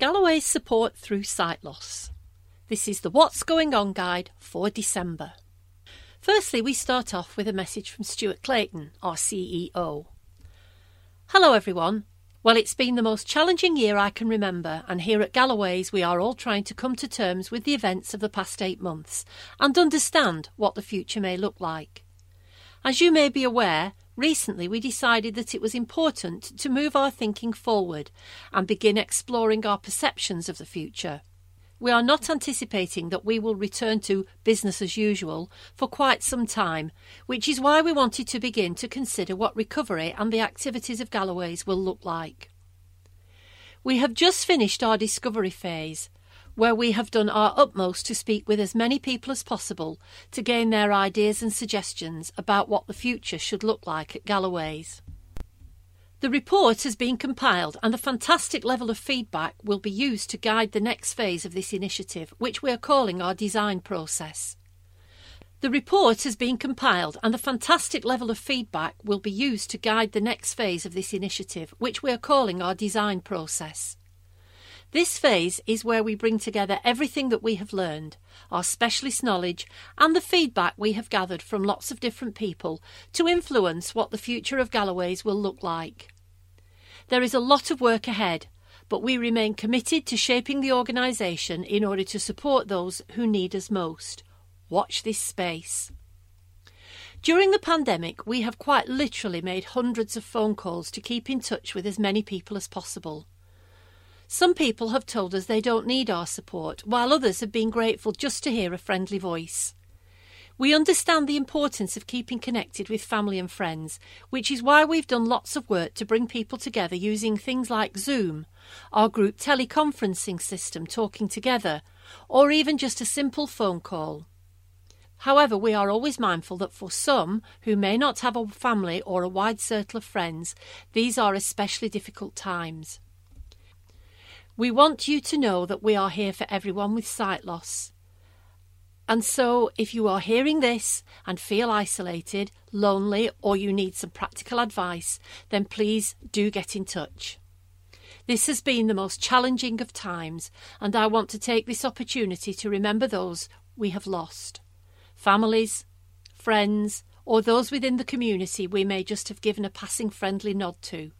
Galloway's support through sight loss. This is the What's Going On guide for December. Firstly, we start off with a message from Stuart Clayton, our CEO. Hello, everyone. Well, it's been the most challenging year I can remember, and here at Galloway's we are all trying to come to terms with the events of the past eight months and understand what the future may look like. As you may be aware, recently we decided that it was important to move our thinking forward and begin exploring our perceptions of the future. We are not anticipating that we will return to business as usual for quite some time, which is why we wanted to begin to consider what recovery and the activities of Galloway's will look like. We have just finished our discovery phase, where we have done our utmost to speak with as many people as possible to gain their ideas and suggestions about what the future should look like at Galloway's. The report has been compiled and the fantastic level of feedback will be used to guide the next phase of this initiative, which we are calling our design process. The report has been compiled and the fantastic level of feedback will be used to guide the next phase of this initiative, which we are calling our design process. This phase is where we bring together everything that we have learned, our specialist knowledge, and the feedback we have gathered from lots of different people to influence what the future of Galloway's will look like. There is a lot of work ahead, but we remain committed to shaping the organisation in order to support those who need us most. Watch this space. During the pandemic, we have quite literally made hundreds of phone calls to keep in touch with as many people as possible. Some people have told us they don't need our support, while others have been grateful just to hear a friendly voice. We understand the importance of keeping connected with family and friends, which is why we've done lots of work to bring people together using things like Zoom, our group teleconferencing system talking together, or even just a simple phone call. However, we are always mindful that for some who may not have a family or a wide circle of friends, these are especially difficult times. We want you to know that we are here for everyone with sight loss. And so, if you are hearing this and feel isolated, lonely, or you need some practical advice, then please do get in touch. This has been the most challenging of times, and I want to take this opportunity to remember those we have lost families, friends, or those within the community we may just have given a passing friendly nod to.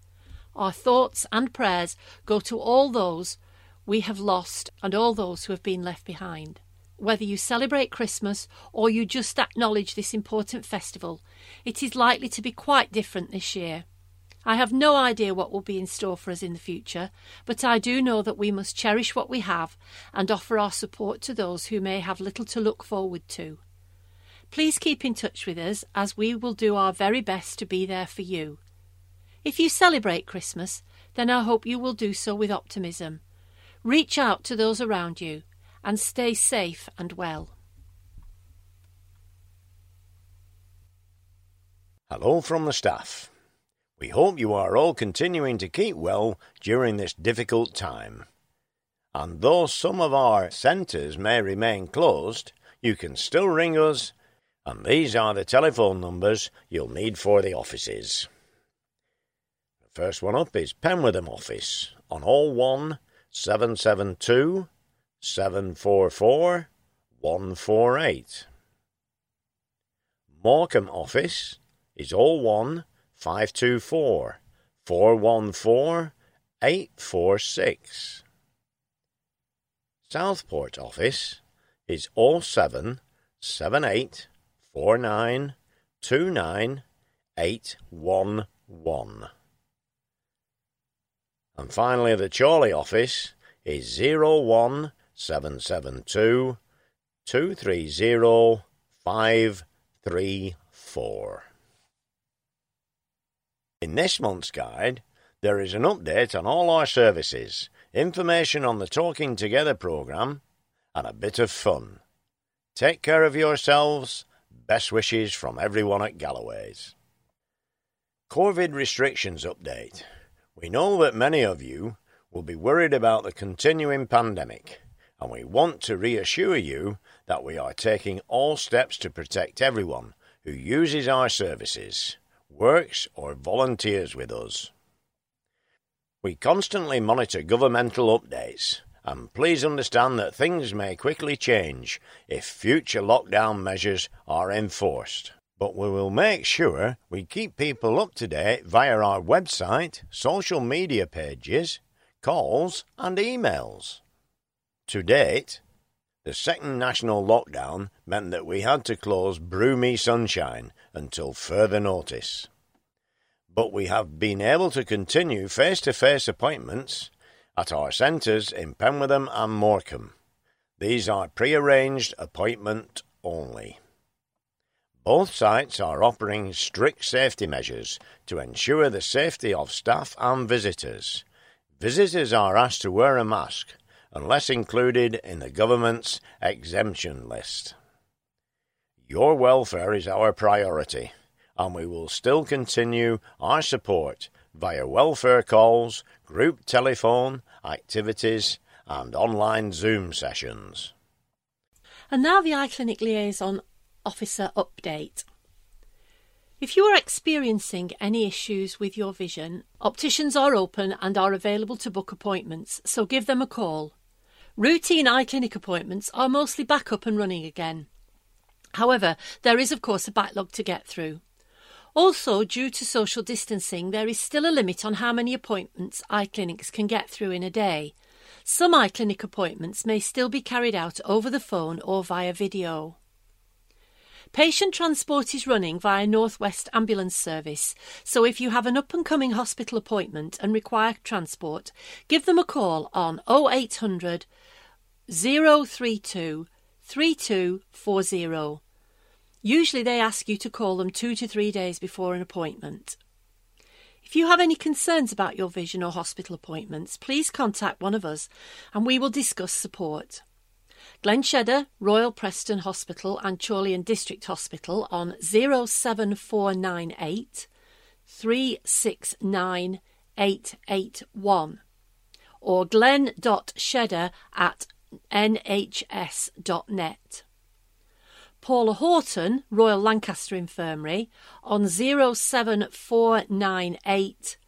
Our thoughts and prayers go to all those we have lost and all those who have been left behind whether you celebrate Christmas or you just acknowledge this important festival, it is likely to be quite different this year. I have no idea what will be in store for us in the future, but I do know that we must cherish what we have and offer our support to those who may have little to look forward to. Please keep in touch with us as we will do our very best to be there for you. If you celebrate Christmas, then I hope you will do so with optimism. Reach out to those around you and stay safe and well. Hello from the staff. We hope you are all continuing to keep well during this difficult time. And though some of our centres may remain closed, you can still ring us, and these are the telephone numbers you'll need for the offices. First one up is Penwortham office on all one seven seven two seven four four one four eight. Morecambe office is all one five two four four one four eight four six. Southport office is all seven seven eight four nine two nine eight one one. And finally, the Chorley office is zero one seven seven two two three zero five three four. In this month's guide, there is an update on all our services, information on the Talking Together programme, and a bit of fun. Take care of yourselves. Best wishes from everyone at Galloway's. COVID restrictions update. We know that many of you will be worried about the continuing pandemic and we want to reassure you that we are taking all steps to protect everyone who uses our services, works, or volunteers with us. We constantly monitor governmental updates, and please understand that things may quickly change if future lockdown measures are enforced. But we will make sure we keep people up to date via our website, social media pages, calls, and emails. To date, the second national lockdown meant that we had to close Broomy Sunshine until further notice. But we have been able to continue face to face appointments at our centres in Penwortham and Morecambe. These are pre arranged appointment only. Both sites are offering strict safety measures to ensure the safety of staff and visitors. Visitors are asked to wear a mask unless included in the government's exemption list. Your welfare is our priority, and we will still continue our support via welfare calls, group telephone, activities, and online Zoom sessions. And now the Eye Clinic Liaison Officer update. If you are experiencing any issues with your vision, opticians are open and are available to book appointments, so give them a call. Routine eye clinic appointments are mostly back up and running again. However, there is of course a backlog to get through. Also, due to social distancing, there is still a limit on how many appointments eye clinics can get through in a day. Some eye clinic appointments may still be carried out over the phone or via video. Patient transport is running via Northwest Ambulance Service, so if you have an up and coming hospital appointment and require transport, give them a call on 0800 032 3240. Usually they ask you to call them two to three days before an appointment. If you have any concerns about your vision or hospital appointments, please contact one of us and we will discuss support. Glen Shedder, Royal Preston Hospital and Chorley and District Hospital on 07498 369 881 or glen.shedder at nhs.net. Paula Horton, Royal Lancaster Infirmary on 07498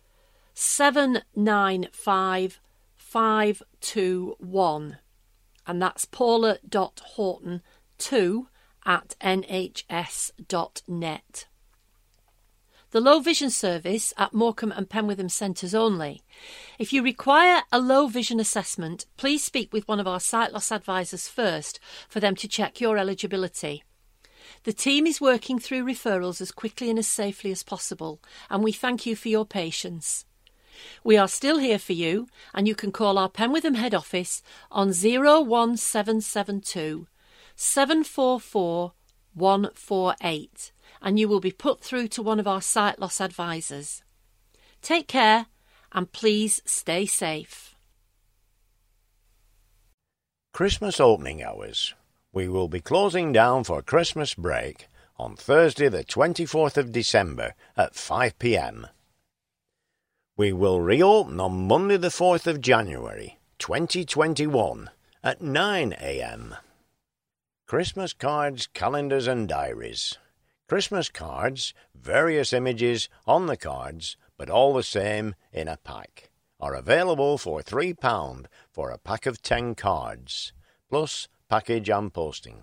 795 521 and that's paula.horton2 at nhs.net. The low vision service at Morecambe and Penwortham centres only. If you require a low vision assessment, please speak with one of our sight loss advisors first for them to check your eligibility. The team is working through referrals as quickly and as safely as possible, and we thank you for your patience. We are still here for you, and you can call our Penwortham head office on 01772 744 148 and you will be put through to one of our sight loss advisors. Take care and please stay safe. Christmas opening hours. We will be closing down for Christmas break on Thursday, the 24th of December at 5 pm. We will reopen on Monday, the 4th of January 2021 at 9 am. Christmas cards, calendars, and diaries. Christmas cards, various images on the cards, but all the same in a pack, are available for £3 for a pack of 10 cards, plus package and posting.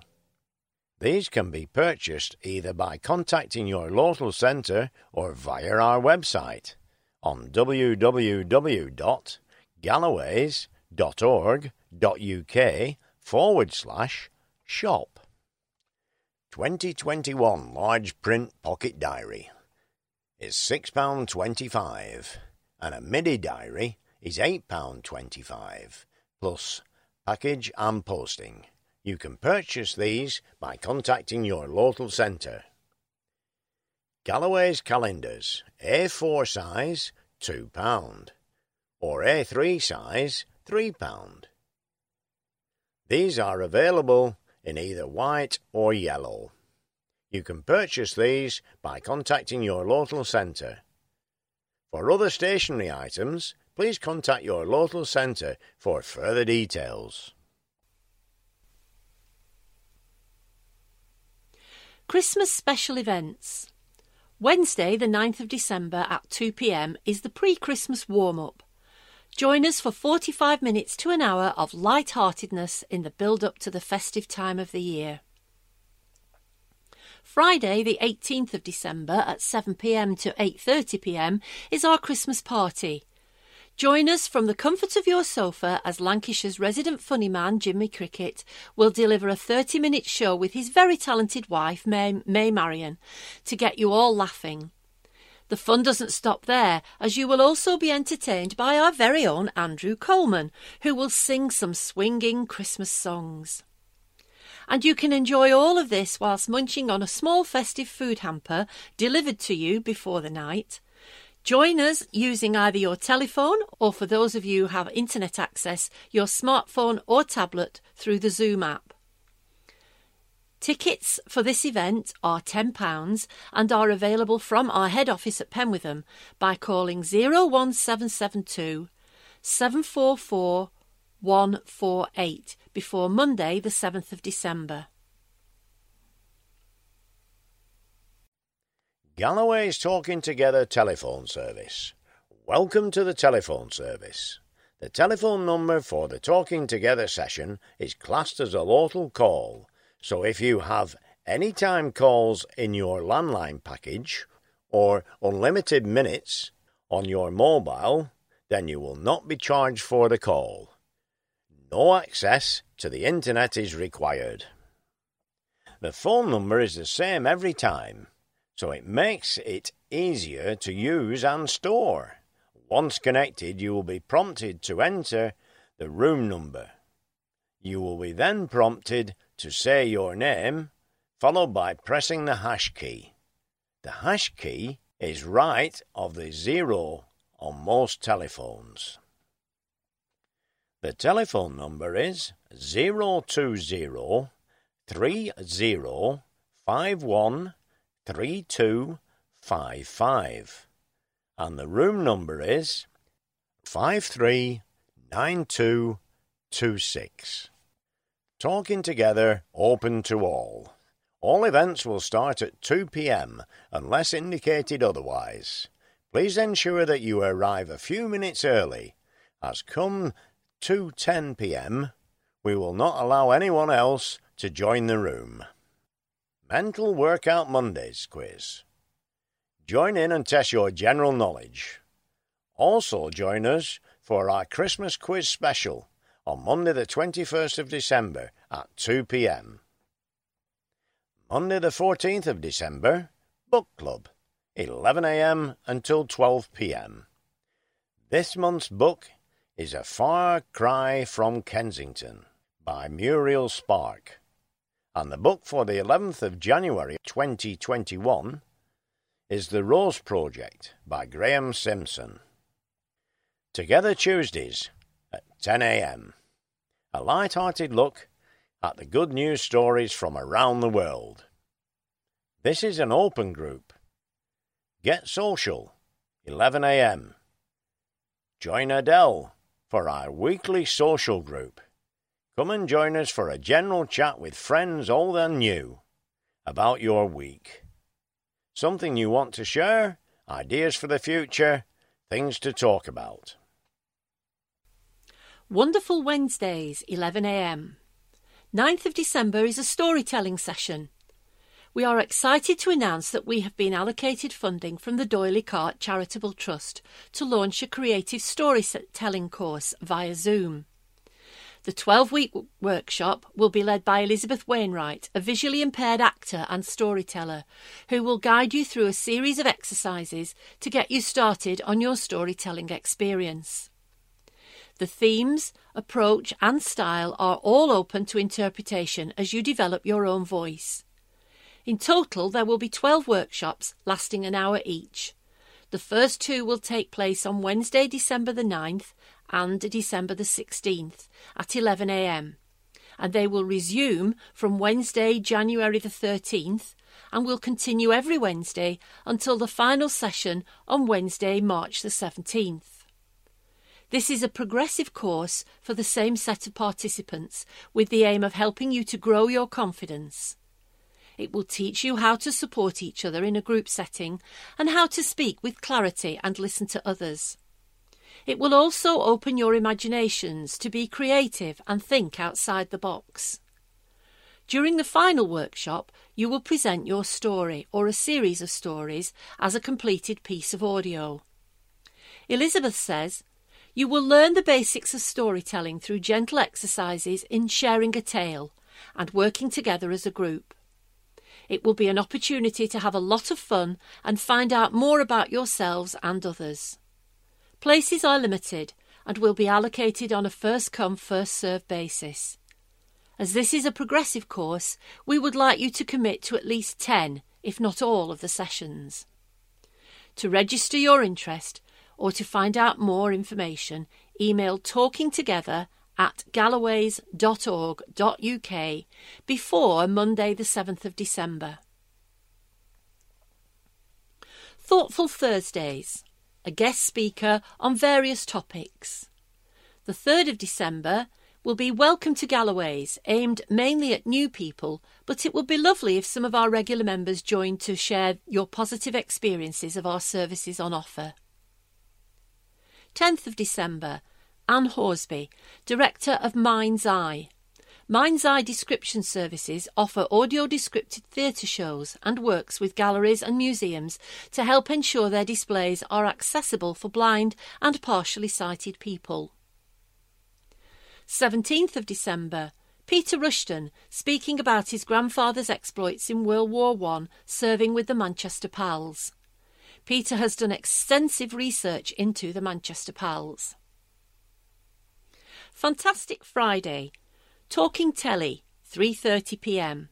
These can be purchased either by contacting your local centre or via our website on www.galloways.org.uk forward slash shop. 2021 large print pocket diary is £6.25 and a midi diary is £8.25 plus package and posting. You can purchase these by contacting your local centre. Galloway's calendars, A4 size, £2, or A3 size, £3. These are available in either white or yellow. You can purchase these by contacting your local centre. For other stationery items, please contact your local centre for further details. Christmas special events. Wednesday, the 9th of December at 2 pm is the pre Christmas warm up. Join us for 45 minutes to an hour of light-heartedness in the build-up to the festive time of the year. Friday, the 18th of December at 7pm to 8.30pm is our Christmas party. Join us from the comfort of your sofa as Lancashire's resident funny man, Jimmy Cricket, will deliver a 30 minute show with his very talented wife, May, May Marion, to get you all laughing. The fun doesn't stop there, as you will also be entertained by our very own Andrew Coleman, who will sing some swinging Christmas songs. And you can enjoy all of this whilst munching on a small festive food hamper delivered to you before the night. Join us using either your telephone or, for those of you who have internet access, your smartphone or tablet through the Zoom app. Tickets for this event are £10 and are available from our head office at Penwortham by calling 01772 744 148 before Monday, the 7th of December. Galloway's Talking Together telephone service. Welcome to the telephone service. The telephone number for the Talking Together session is classed as a local call, so if you have any time calls in your landline package or unlimited minutes on your mobile, then you will not be charged for the call. No access to the internet is required. The phone number is the same every time, so it makes it easier to use and store. Once connected, you will be prompted to enter the room number. You will be then prompted to say your name, followed by pressing the hash key. The hash key is right of the zero on most telephones. The telephone number is 020 30 51 3255 and the room number is 539226. Talking Together open to all. All events will start at 2 p.m. unless indicated otherwise. Please ensure that you arrive a few minutes early, as come 2:10 p.m., we will not allow anyone else to join the room. Mental Workout Mondays quiz. Join in and test your general knowledge. Also join us for our Christmas quiz special on Monday the 21st of December at 2 p.m. Monday the 14th of December, Book Club, 11 a.m. until 12 p.m. This month's book is A Far Cry from Kensington by Muriel Spark. And the book for the 11th of January 2021 is The Rosie Project by Graeme Simsion. Together Tuesdays at 10 a.m. A light-hearted look at the good news stories from around the world. This is an open group. Get social, 11 a.m. Join Adele for our weekly social group. Come and join us for a general chat with friends old and new about your week. Something you want to share, ideas for the future, things to talk about. Wonderful Wednesdays, 11am. 9th of December is a storytelling session we are excited to announce that we have been allocated funding from the D'Oyly Carte Charitable Trust to launch a creative storytelling course via Zoom. The 12 week workshop will be led by Elizabeth Wainwright, a visually impaired actor and storyteller, who will guide you through a series of exercises to get you started on your storytelling experience. The themes, approach, and style are all open to interpretation as you develop your own voice. In total, there will be 12 workshops lasting an hour each. The first two will take place on Wednesday, December the 9th and December the 16th at 11am, and they will resume from Wednesday, January the 13th and will continue every Wednesday until the final session on Wednesday, March the 17th. This is a progressive course for the same set of participants with the aim of helping you to grow your confidence. It will teach you how to support each other in a group setting and how to speak with clarity and listen to others. It will also open your imaginations to be creative and think outside the box. During the final workshop, you will present your story or a series of stories as a completed piece of audio. Elizabeth says, You will learn the basics of storytelling through gentle exercises in sharing a tale and working together as a group. It will be an opportunity to have a lot of fun and find out more about yourselves and others. Places are limited and will be allocated on a first come, first served basis. As this is a progressive course, we would like you to commit to at least 10, if not all, of the sessions. To register your interest or to find out more information, email talkingtogether at galloways.org.uk before Monday the 7th of December. Thoughtful Thursdays, a guest speaker on various topics. The 3rd of December will be Welcome to Galloways, aimed mainly at new people, but it would be lovely if some of our regular members joined to share your positive experiences of our services on offer. 10th of December, Anne Hornsby, Director of Mind's Eye. Mind's Eye Description Services offer audio descripted theatre shows and works with galleries and museums to help ensure their displays are accessible for blind and partially sighted people. 17th of December, Peter Rushton speaking about his grandfather's exploits in World War I serving with the Manchester Pals. Peter has done extensive research into the Manchester Pals. Fantastic Friday, Talking Telly, 3:30 p.m.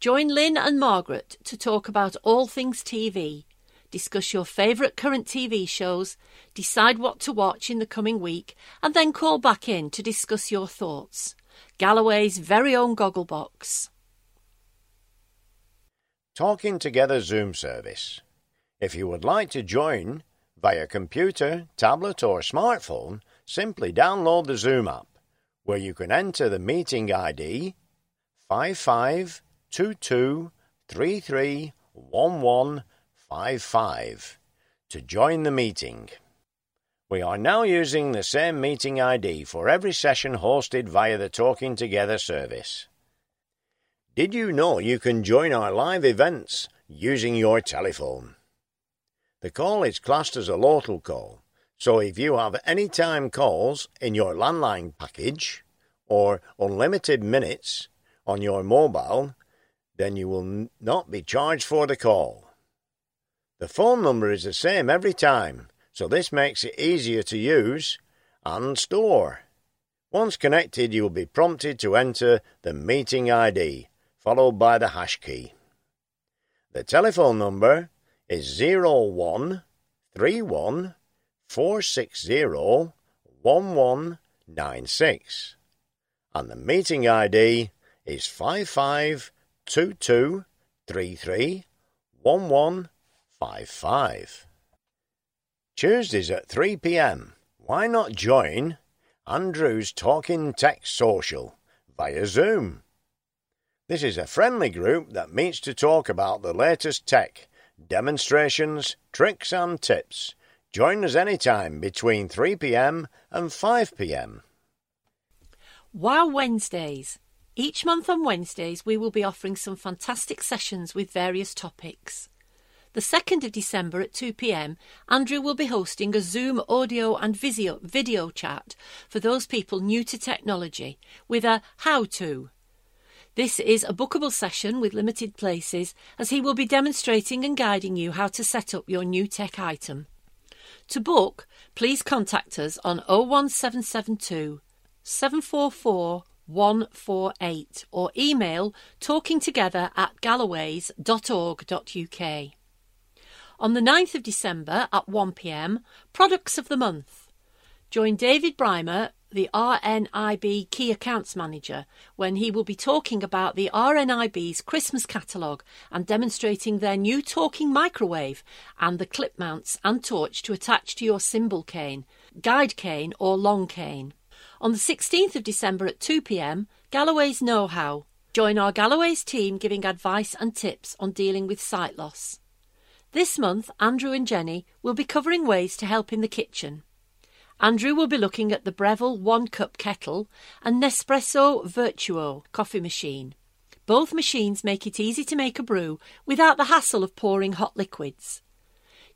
Join Lynn and Margaret to talk about all things TV, discuss your favourite current TV shows, decide what to watch in the coming week, and then call back in to discuss your thoughts. Galloway's very own Gogglebox. Talking Together Zoom service. If you would like to join via computer, tablet, or smartphone, simply download the Zoom app, where you can enter the meeting ID 5522331155 to join the meeting. We are now using the same meeting ID for every session hosted via the Talking Together service. Did you know you can join our live events using your telephone? The call is classed as a local call so if you have any time calls in your landline package or unlimited minutes on your mobile, then you will not be charged for the call. The phone number is the same every time, so this makes it easier to use and store. Once connected, you will be prompted to enter the meeting ID, followed by the hash key. The telephone number is 0131 460 1196. And the meeting ID is 5522331155. Tuesdays at 3 pm. Why not join Andrew's Talking Tech Social via Zoom? This is a friendly group that meets to talk about the latest tech, demonstrations, tricks, and tips Join us anytime between 3 pm and 5 pm. Wow Wednesdays! Each month on Wednesdays, we will be offering some fantastic sessions with various topics. The 2nd of December at 2 pm, Andrew will be hosting a Zoom audio and video, video chat for those people new to technology with a how to. This is a bookable session with limited places as he will be demonstrating and guiding you how to set up your new tech item. To book, please contact us on 01772 744 148 or email talkingtogether at galloways.org.uk. On the 9th of December at 1pm, Products of the Month. Join David Brymer the RNIB Key Accounts Manager when he will be talking about the RNIB's Christmas catalogue and demonstrating their new talking microwave and the clip mounts and torch to attach to your symbol cane, guide cane, or long cane. On the 16th of December at 2 pm, Galloway's Know How. Join our Galloway's team giving advice and tips on dealing with sight loss. This month, Andrew and Jenny will be covering ways to help in the kitchen. Andrew will be looking at the Breville one cup kettle and Nespresso Virtuo coffee machine. Both machines make it easy to make a brew without the hassle of pouring hot liquids.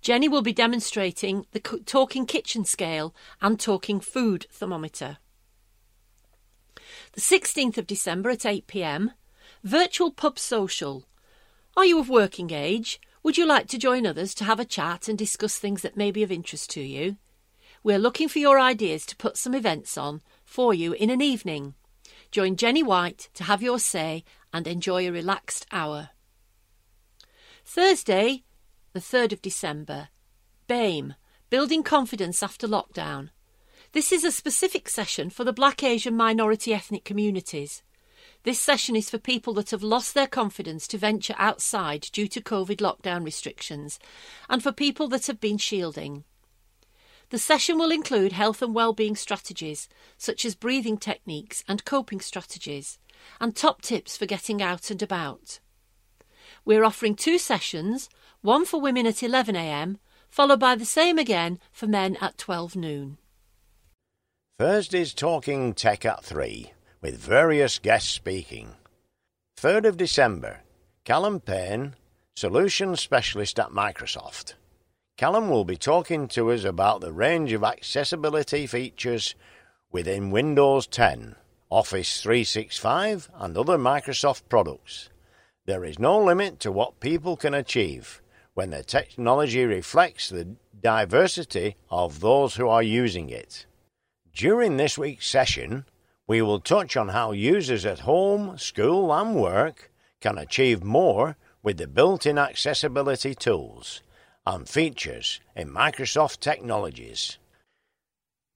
Jenny will be demonstrating the Talking Kitchen scale and Talking Food thermometer. The 16th of December at 8pm, Virtual Pub Social. Are you of working age? Would you like to join others to have a chat and discuss things that may be of interest to you? We're looking for your ideas to put some events on for you in an evening. Join Jenny White to have your say and enjoy a relaxed hour. Thursday, the 3rd of December. BAME, Building Confidence After Lockdown. This is a specific session for the Black Asian minority ethnic communities. This session is for people that have lost their confidence to venture outside due to COVID lockdown restrictions, and for people that have been shielding. The session will include health and well-being strategies, such as breathing techniques and coping strategies, and top tips for getting out and about. We're offering two sessions, one for women at 11am, followed by the same again for men at 12 noon. Thursday's Talking Tech at 3, with various guests speaking. 3rd of December, Callum Payne, Solution Specialist at Microsoft. Callum will be talking to us about the range of accessibility features within Windows 10, Office 365, and other Microsoft products. There is no limit to what people can achieve when the technology reflects the diversity of those who are using it. During this week's session, we will touch on how users at home, school, and work can achieve more with the built in accessibility tools and features in Microsoft technologies.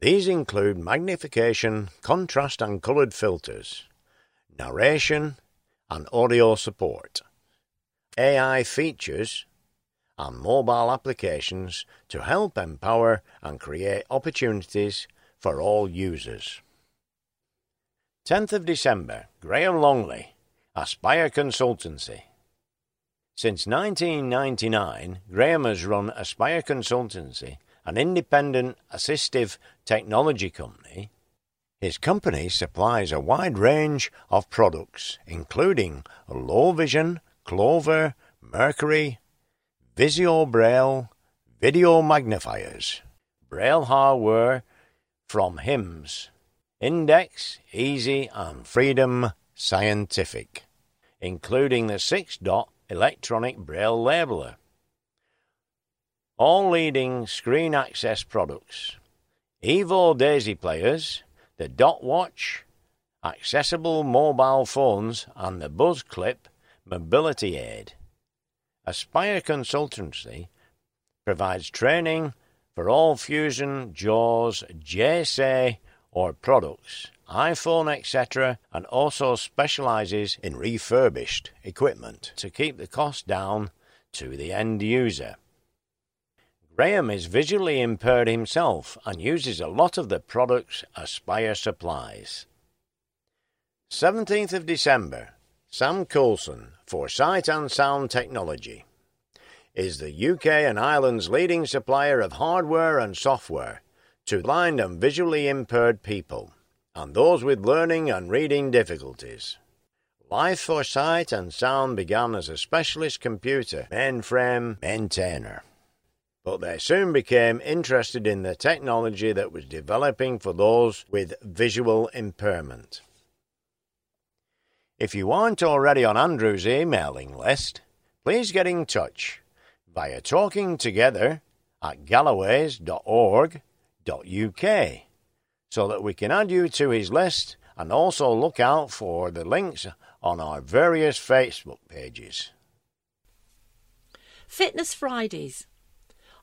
These include magnification, contrast and coloured filters, narration, and audio support, AI features, and mobile applications to help empower and create opportunities for all users. 10th of December, Graham Longley, Aspire Consultancy. Since 1999, Graham has run Aspire Consultancy, an independent assistive technology company. His company supplies a wide range of products, including low vision, Clover, Mercury, Visio Braille, video magnifiers, Braille hardware, from HIMS Index, Easy, and Freedom Scientific, including the 6 dot electronic braille labeler. All leading screen access products. Evo Daisy players, the Dot Watch, accessible mobile phones, and the Buzz Clip mobility aid. Aspire Consultancy provides training for all Fusion, JAWS, JSA, or products, iPhone, etc., and also specializes in refurbished equipment to keep the cost down to the end user. Graham is visually impaired himself and uses a lot of the products Aspire supplies. 17th of December, Sam Coulson for Sight and Sound Technology is the UK and Ireland's leading supplier of hardware and software to blind and visually impaired people and those with learning and reading difficulties. Life for Sight and Sound began as a specialist computer mainframe maintainer, but they soon became interested in the technology that was developing for those with visual impairment. If you aren't already on Andrew's emailing list, please get in touch via talking together at galloways.org.uk so that we can add you to his list and also look out for the links on our various Facebook pages. Fitness Fridays.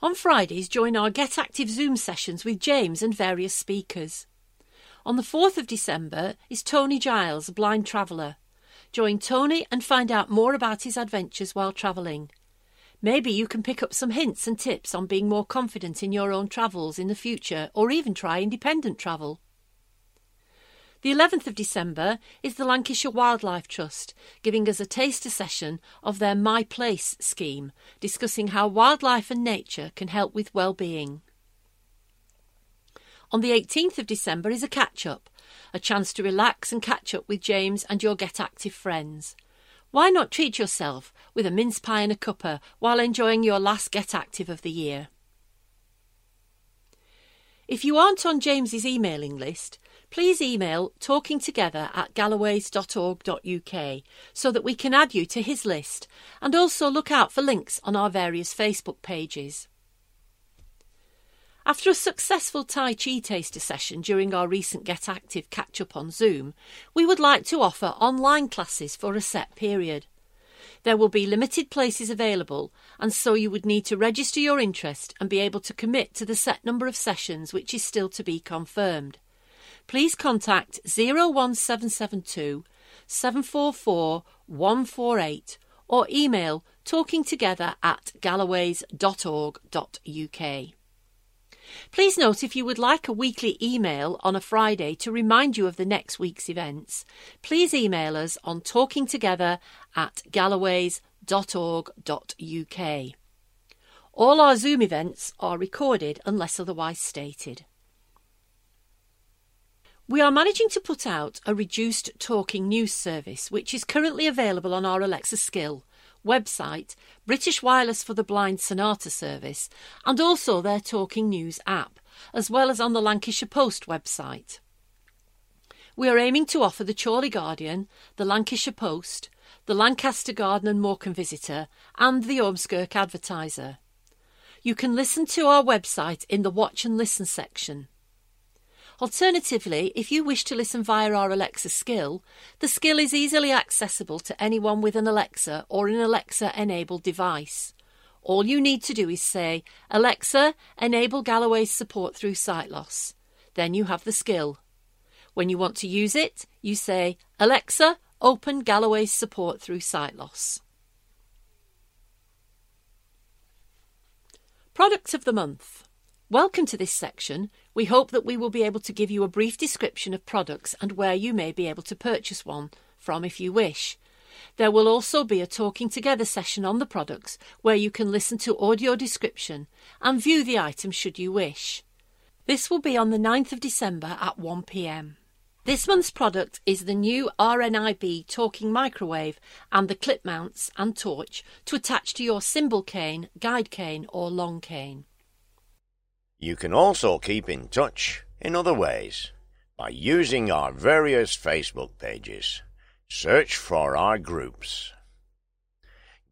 On Fridays, join our Get Active Zoom sessions with James and various speakers. On the 4th of December is Tony Giles, a blind traveller. Join Tony and find out more about his adventures while travelling. Maybe you can pick up some hints and tips on being more confident in your own travels in the future, or even try independent travel. The 11th of December is the Lancashire Wildlife Trust giving us a taster session of their My Place scheme, discussing how wildlife and nature can help with well-being. On the 18th of December is a catch up, a chance to relax and catch up with James and your Get Active friends. Why not treat yourself with a mince pie and a cuppa while enjoying your last Get Active of the year? If you aren't on James's emailing list, please email talkingtogether at galloways.org.uk so that we can add you to his list and also look out for links on our various Facebook pages. After a successful Tai Chi taster session during our recent Get Active catch up on Zoom, we would like to offer online classes for a set period. There will be limited places available, and so you would need to register your interest and be able to commit to the set number of sessions which is still to be confirmed please contact 01772 744 148 or email talkingtogether at galloways.org.uk. Please note if you would like a weekly email on a Friday to remind you of the next week's events, please email us on talkingtogether at galloways.org.uk. All our Zoom events are recorded unless otherwise stated. We are managing to put out a reduced talking news service, which is currently available on our Alexa Skill website, British Wireless for the Blind Sonata service, and also their Talking News app, as well as on the Lancashire Post website. We are aiming to offer the Chorley Guardian, the Lancashire Post, the Lancaster Guardian and Morecambe Visitor, and the Ormskirk Advertiser. You can listen to our website in the Watch and Listen section. Alternatively, if you wish to listen via our Alexa skill, the skill is easily accessible to anyone with an Alexa or an Alexa enabled device. All you need to do is say, Alexa, enable Galloway's support through sight loss. Then you have the skill. When you want to use it, you say, Alexa, open Galloway's support through sight loss. Product of the month. Welcome to this section. We hope that we will be able to give you a brief description of products and where you may be able to purchase one from if you wish. There will also be a talking together session on the products where you can listen to audio description and view the items should you wish. This will be on the 9th of December at 1pm. This month's product is the new RNIB talking microwave and the clip mounts and torch to attach to your symbol cane, guide cane or long cane. You can also keep in touch in other ways by using our various Facebook pages. Search for our groups.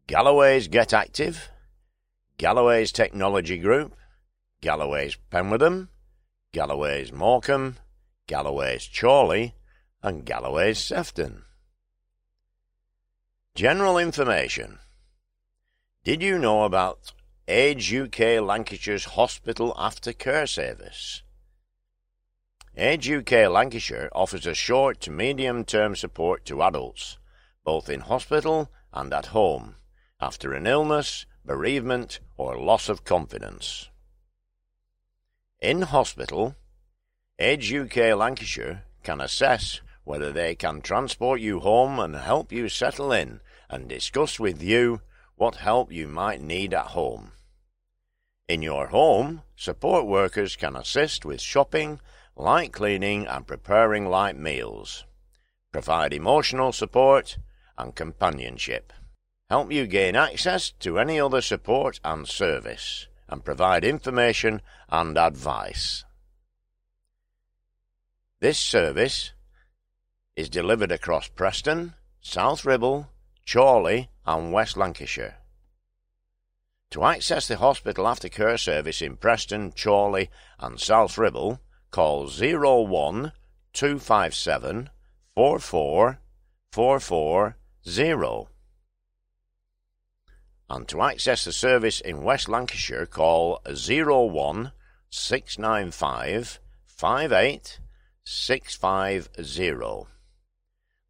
Galloway's Get Active, Galloway's Technology Group, Galloway's Penwortham, Galloway's Morecambe, Galloway's Chorley, and Galloway's Sefton. General information. Did you know about Age UK Lancashire's Hospital Aftercare Service. Age UK Lancashire offers a short to medium term support to adults, both in hospital and at home, after an illness, bereavement, or loss of confidence. In hospital, Age UK Lancashire can assess whether they can transport you home and help you settle in and discuss with you what help you might need at home. In your home, support workers can assist with shopping, light cleaning, and preparing light meals, provide emotional support and companionship, help you gain access to any other support and service, and provide information and advice. This service is delivered across Preston, South Ribble, Chorley, and West Lancashire. To access the hospital aftercare service in Preston, Chorley, and South Ribble, call 01 257 44440. And to access the service in West Lancashire, call 01 695 58650.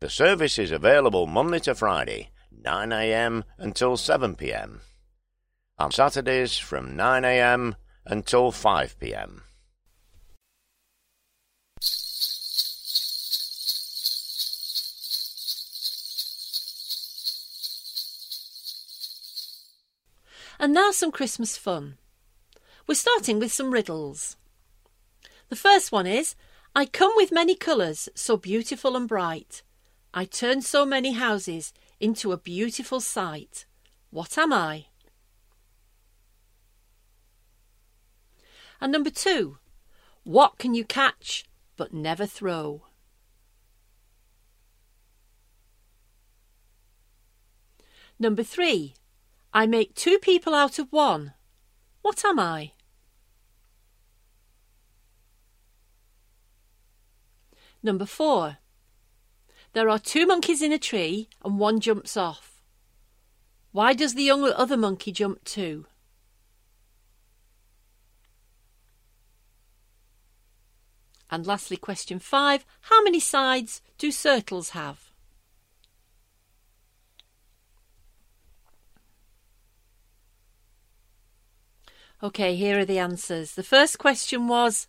The service is available Monday to Friday, 9am until 7pm on Saturdays from 9 a.m. until 5 p.m. And now some Christmas fun. We're starting with some riddles. The first one is I come with many colours, so beautiful and bright. I turn so many houses into a beautiful sight. What am I? And number two, what can you catch but never throw? Number three, I make two people out of one. What am I? Number four, there are two monkeys in a tree and one jumps off. Why does the young other monkey jump too? And lastly, question five How many sides do circles have? Okay, here are the answers. The first question was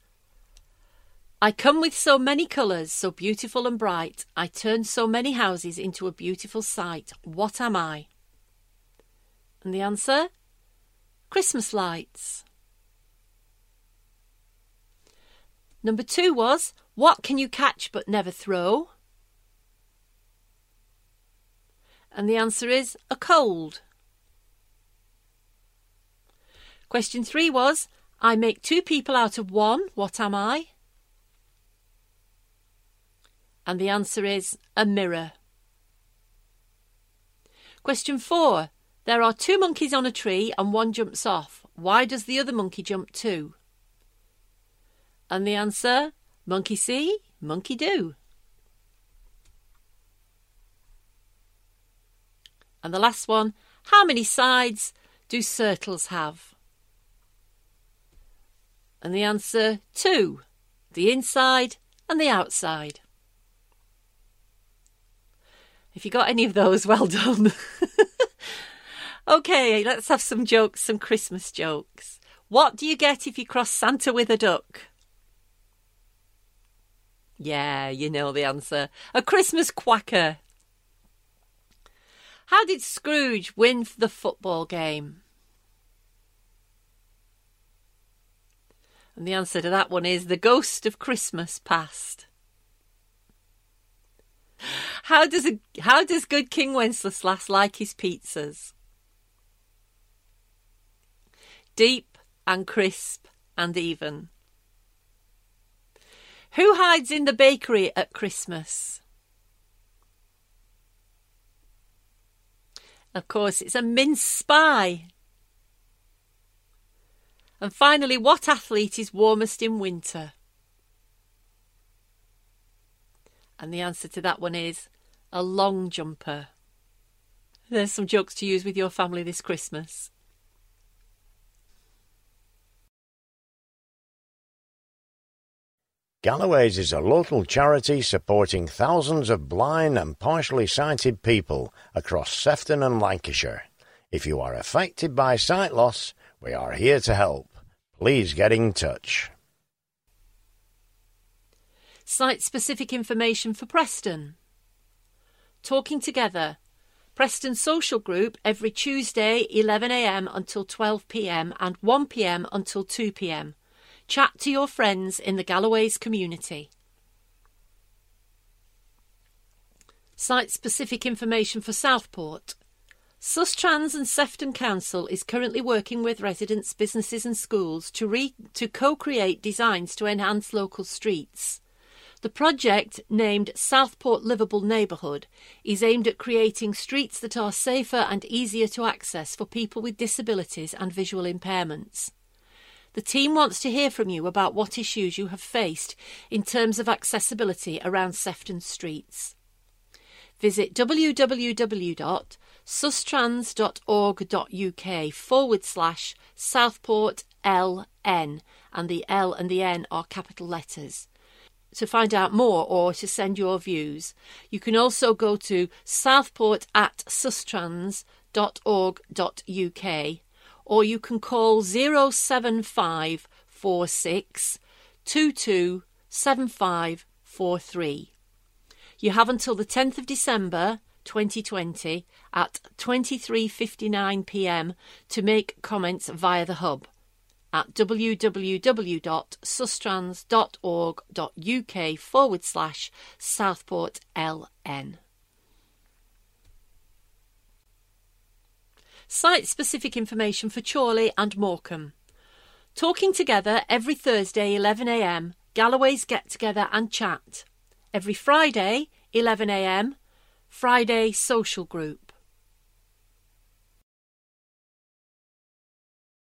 I come with so many colours, so beautiful and bright. I turn so many houses into a beautiful sight. What am I? And the answer? Christmas lights. Number two was, What can you catch but never throw? And the answer is, A cold. Question three was, I make two people out of one. What am I? And the answer is, A mirror. Question four, there are two monkeys on a tree and one jumps off. Why does the other monkey jump too? And the answer monkey see, monkey do. And the last one how many sides do circles have? And the answer two the inside and the outside. If you got any of those, well done. okay, let's have some jokes, some Christmas jokes. What do you get if you cross Santa with a duck? Yeah, you know the answer. A Christmas quacker. How did Scrooge win the football game? And the answer to that one is the ghost of Christmas past. How does a, how does good King Wenceslas like his pizzas? Deep and crisp and even. Who hides in the bakery at Christmas? Of course, it's a mince spy. And finally, what athlete is warmest in winter? And the answer to that one is a long jumper. There's some jokes to use with your family this Christmas. Galloway's is a local charity supporting thousands of blind and partially sighted people across Sefton and Lancashire. If you are affected by sight loss, we are here to help. Please get in touch. Site specific information for Preston. Talking Together. Preston Social Group every Tuesday 11am until 12pm and 1pm until 2pm. Chat to your friends in the Galloways community. Site specific information for Southport. Sustrans and Sefton Council is currently working with residents, businesses, and schools to, re- to co create designs to enhance local streets. The project, named Southport Livable Neighbourhood, is aimed at creating streets that are safer and easier to access for people with disabilities and visual impairments. The team wants to hear from you about what issues you have faced in terms of accessibility around Sefton streets. Visit www.sustrans.org.uk forward slash Southport LN, and the L and the N are capital letters. To find out more or to send your views, you can also go to southport at sustrans.org.uk or you can call 07546 227543. You have until the 10th of December 2020 at 23:59 p.m. to make comments via the hub at www.sustrans.org.uk forward slash Southport LN. Site specific information for Chorley and Morecambe. Talking together every Thursday 11am, Galloway's get together and chat. Every Friday 11am, Friday social group.